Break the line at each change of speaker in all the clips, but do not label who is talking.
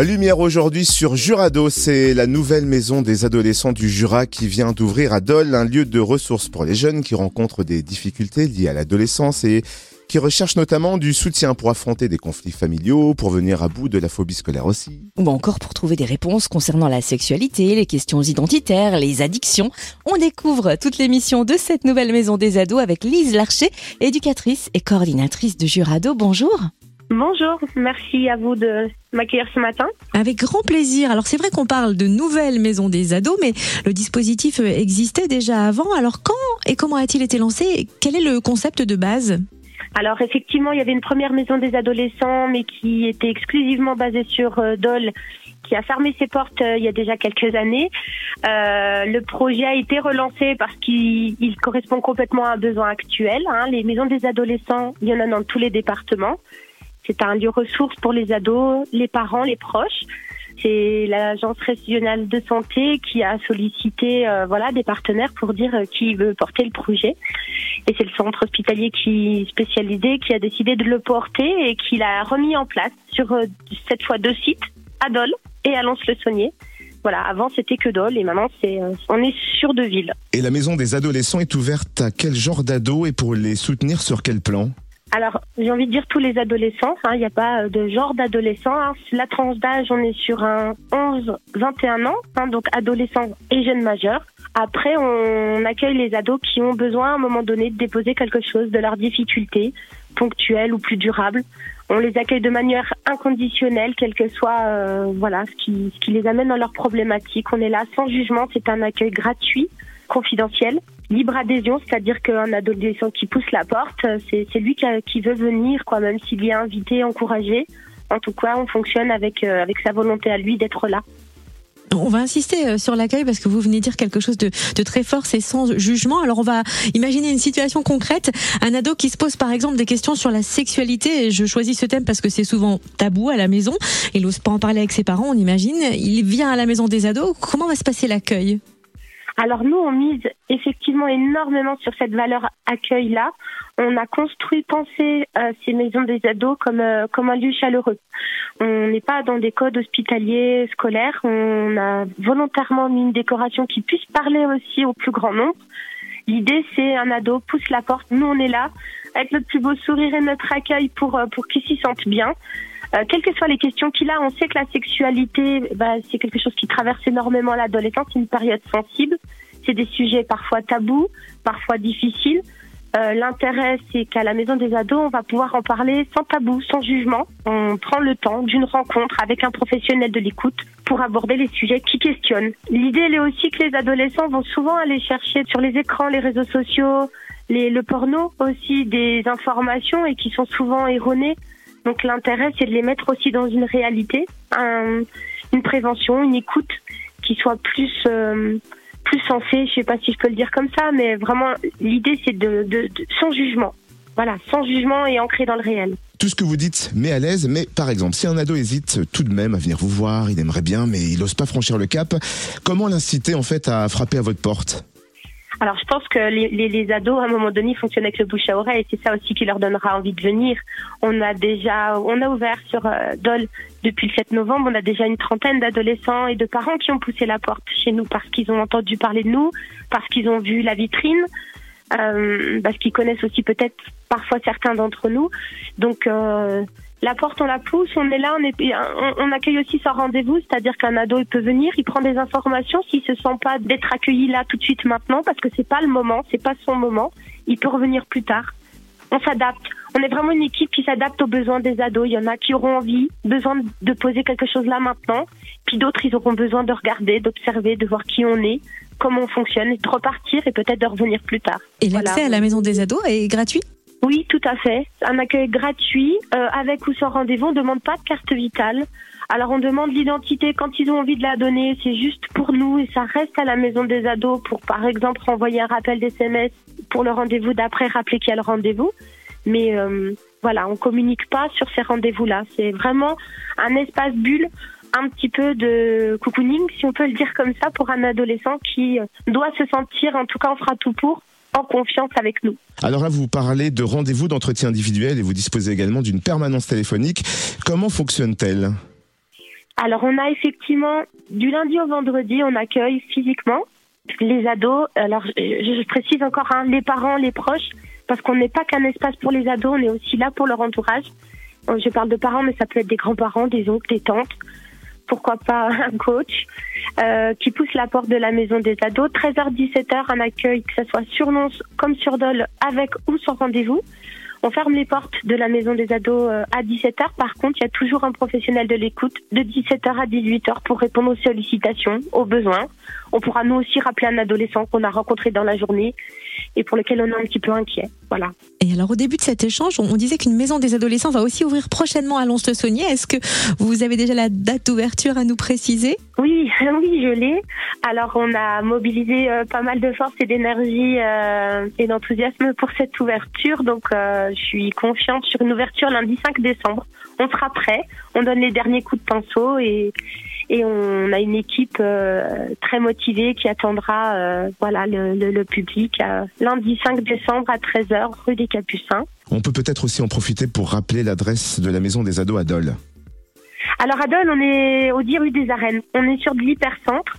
Lumière aujourd'hui sur Jurado, c'est la nouvelle maison des adolescents du Jura qui vient d'ouvrir à Dole, un lieu de ressources pour les jeunes qui rencontrent des difficultés liées à l'adolescence et qui recherchent notamment du soutien pour affronter des conflits familiaux, pour venir à bout de la phobie scolaire aussi.
Ou encore pour trouver des réponses concernant la sexualité, les questions identitaires, les addictions. On découvre toutes les missions de cette nouvelle maison des ados avec Lise Larcher, éducatrice et coordinatrice de Jurado. Bonjour.
Bonjour, merci à vous de m'accueillir ce matin.
Avec grand plaisir. Alors c'est vrai qu'on parle de nouvelle maison des ados, mais le dispositif existait déjà avant. Alors quand et comment a-t-il été lancé Quel est le concept de base?
Alors effectivement, il y avait une première maison des adolescents, mais qui était exclusivement basée sur euh, Dole, qui a fermé ses portes euh, il y a déjà quelques années. Euh, le projet a été relancé parce qu'il correspond complètement à un besoin actuel. Hein. Les maisons des adolescents, il y en a dans tous les départements. C'est un lieu ressource pour les ados, les parents, les proches. C'est l'agence régionale de santé qui a sollicité euh, voilà des partenaires pour dire euh, qui veut porter le projet. Et c'est le centre hospitalier qui spécialisé qui a décidé de le porter et qui l'a remis en place sur euh, cette fois deux sites, à Dole et à Lons-le-Saunier. Voilà, avant c'était que Dole et maintenant c'est on est sur deux villes.
Et la maison des adolescents est ouverte à quel genre d'ados et pour les soutenir sur quel plan?
Alors, j'ai envie de dire tous les adolescents. Hein, il n'y a pas euh, de genre d'adolescent. Hein. La tranche d'âge, on est sur un 11-21 ans, hein, donc adolescents et jeunes majeurs. Après, on accueille les ados qui ont besoin à un moment donné de déposer quelque chose de leurs difficultés, ponctuelles ou plus durables. On les accueille de manière inconditionnelle, quel que soit euh, voilà ce qui, ce qui les amène dans leurs problématiques. On est là sans jugement. C'est un accueil gratuit, confidentiel libre adhésion, c'est-à-dire qu'un adolescent qui pousse la porte, c'est lui qui, veut venir, quoi, même s'il est invité, encouragé. En tout cas, on fonctionne avec, euh, avec sa volonté à lui d'être là.
On va insister euh, sur l'accueil parce que vous venez dire quelque chose de, de très fort, c'est sans jugement. Alors on va imaginer une situation concrète, un ado qui se pose par exemple des questions sur la sexualité. Je choisis ce thème parce que c'est souvent tabou à la maison. Il n'ose pas en parler avec ses parents, on imagine. Il vient à la maison des ados. Comment va se passer l'accueil?
Alors nous, on mise effectivement énormément sur cette valeur accueil-là. On a construit, pensé euh, ces maisons des ados comme, euh, comme un lieu chaleureux. On n'est pas dans des codes hospitaliers scolaires. On a volontairement mis une décoration qui puisse parler aussi au plus grand nombre. L'idée, c'est un ado pousse la porte. Nous, on est là avec notre plus beau sourire et notre accueil pour, euh, pour qu'il s'y sente bien. Euh, quelles que soient les questions qu'il a, on sait que la sexualité, bah, c'est quelque chose qui traverse énormément l'adolescence, une période sensible. C'est des sujets parfois tabous, parfois difficiles. Euh, L'intérêt, c'est qu'à la maison des ados, on va pouvoir en parler sans tabou, sans jugement. On prend le temps d'une rencontre avec un professionnel de l'écoute pour aborder les sujets qui questionnent. L'idée, elle est aussi que les adolescents vont souvent aller chercher sur les écrans, les réseaux sociaux, les, le porno aussi, des informations et qui sont souvent erronées. Donc l'intérêt, c'est de les mettre aussi dans une réalité, une prévention, une écoute qui soit plus euh, plus sensée. Je sais pas si je peux le dire comme ça, mais vraiment l'idée, c'est de, de, sans jugement. Voilà, sans jugement et ancré dans le réel.
Tout ce que vous dites met à l'aise, mais par exemple, si un ado hésite tout de même à venir vous voir, il aimerait bien, mais il n'ose pas franchir le cap, comment l'inciter en fait à frapper à votre porte?
Alors je pense que les, les, les, ados à un moment donné fonctionnent avec le bouche à oreille c'est ça aussi qui leur donnera envie de venir. On a déjà, on a ouvert sur euh, Dole depuis le 7 novembre, on a déjà une trentaine d'adolescents et de parents qui ont poussé la porte chez nous parce qu'ils ont entendu parler de nous, parce qu'ils ont vu la vitrine, euh, parce qu'ils connaissent aussi peut-être parfois certains d'entre nous. Donc euh, la porte, on la pousse, on est là, on, est, on, accueille aussi sans rendez-vous, c'est-à-dire qu'un ado, il peut venir, il prend des informations, s'il se sent pas d'être accueilli là tout de suite maintenant, parce que c'est pas le moment, c'est pas son moment, il peut revenir plus tard. On s'adapte. On est vraiment une équipe qui s'adapte aux besoins des ados. Il y en a qui auront envie, besoin de poser quelque chose là maintenant, puis d'autres, ils auront besoin de regarder, d'observer, de voir qui on est, comment on fonctionne, de repartir et peut-être de revenir plus tard.
Et l'accès à la maison des ados est gratuit?
Oui, tout à fait. Un accueil gratuit, euh, avec ou sans rendez-vous. On ne demande pas de carte vitale. Alors on demande l'identité quand ils ont envie de la donner, c'est juste pour nous et ça reste à la maison des ados pour par exemple renvoyer un rappel d'SMS pour le rendez-vous d'après, rappeler qu'il y a le rendez-vous. Mais euh, voilà, on communique pas sur ces rendez-vous-là. C'est vraiment un espace bulle, un petit peu de cocooning, si on peut le dire comme ça, pour un adolescent qui euh, doit se sentir, en tout cas on fera tout pour, en confiance avec nous.
Alors là, vous parlez de rendez-vous d'entretien individuel et vous disposez également d'une permanence téléphonique. Comment fonctionne-t-elle?
Alors on a effectivement du lundi au vendredi, on accueille physiquement les ados. Alors je, précise encore hein, les parents, les proches, parce qu'on n'est pas qu'un espace pour les ados, on est aussi là pour leur entourage. Je parle de parents, mais ça peut être des grands-parents, des oncles, des tantes, pourquoi pas un coach euh, qui pousse la porte de la maison des ados. 13h-17h, un accueil, que ce soit sur Lons comme sur Dole, avec ou sans rendez-vous. On ferme les portes de la maison des ados euh, à 17h. Par contre, il y a toujours un professionnel de l'écoute de 17h à 18h pour répondre aux sollicitations, aux besoins. On pourra nous aussi rappeler un adolescent qu'on a rencontré dans la journée et pour lequel on est un petit peu inquiet. Voilà.
Et alors au début de cet échange, on disait qu'une maison des adolescents va aussi ouvrir prochainement à Lons-le-Saunier. Est-ce que vous avez déjà la date d'ouverture à nous préciser?
Oui, oui, je l'ai. Alors on a mobilisé euh, pas mal de force et d'énergie euh, et d'enthousiasme pour cette ouverture. Donc euh, je suis confiante sur une ouverture lundi 5 décembre. On sera prêt, on donne les derniers coups de pinceau et et on a une équipe euh, très motivée qui attendra euh, voilà le, le, public euh, lundi 5 décembre à 13h rue des Capucins.
On peut peut-être aussi en profiter pour rappeler l'adresse de la maison des ados à Dole.
Alors à Dole, on est au 10 rue des Arènes. On est sur de l'hypercentre.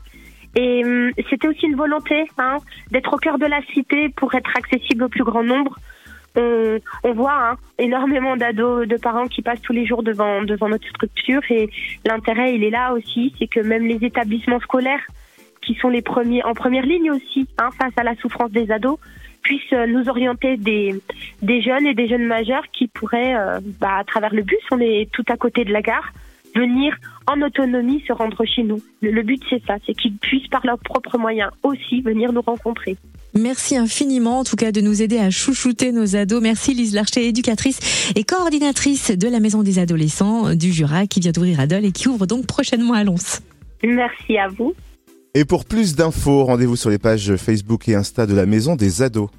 Et hum, c'était aussi une volonté hein, d'être au cœur de la cité pour être accessible au plus grand nombre on, voit hein, énormément d'ados, de parents qui passent tous les jours devant, devant notre structure et l'intérêt, il est là aussi, c'est que même les établissements scolaires, qui sont les premiers en première ligne aussi hein, face à la souffrance des ados, puissent nous orienter des, des jeunes et des jeunes majeurs qui pourraient, euh, bah, à travers le bus, on est tout à côté de la gare, venir en autonomie se rendre chez nous. Le, but, c'est ça, c'est qu'ils puissent par leurs propres moyens aussi venir nous rencontrer.
Merci infiniment, en tout cas, de nous aider à chouchouter nos ados. Merci Lise Larcher, éducatrice et coordinatrice de la Maison des Adolescents du Jura, qui vient d'ouvrir à Dole et qui ouvre donc prochainement à Lons.
Merci à vous.
Et pour plus d'infos, rendez-vous sur les pages Facebook et Insta de la Maison des Ados.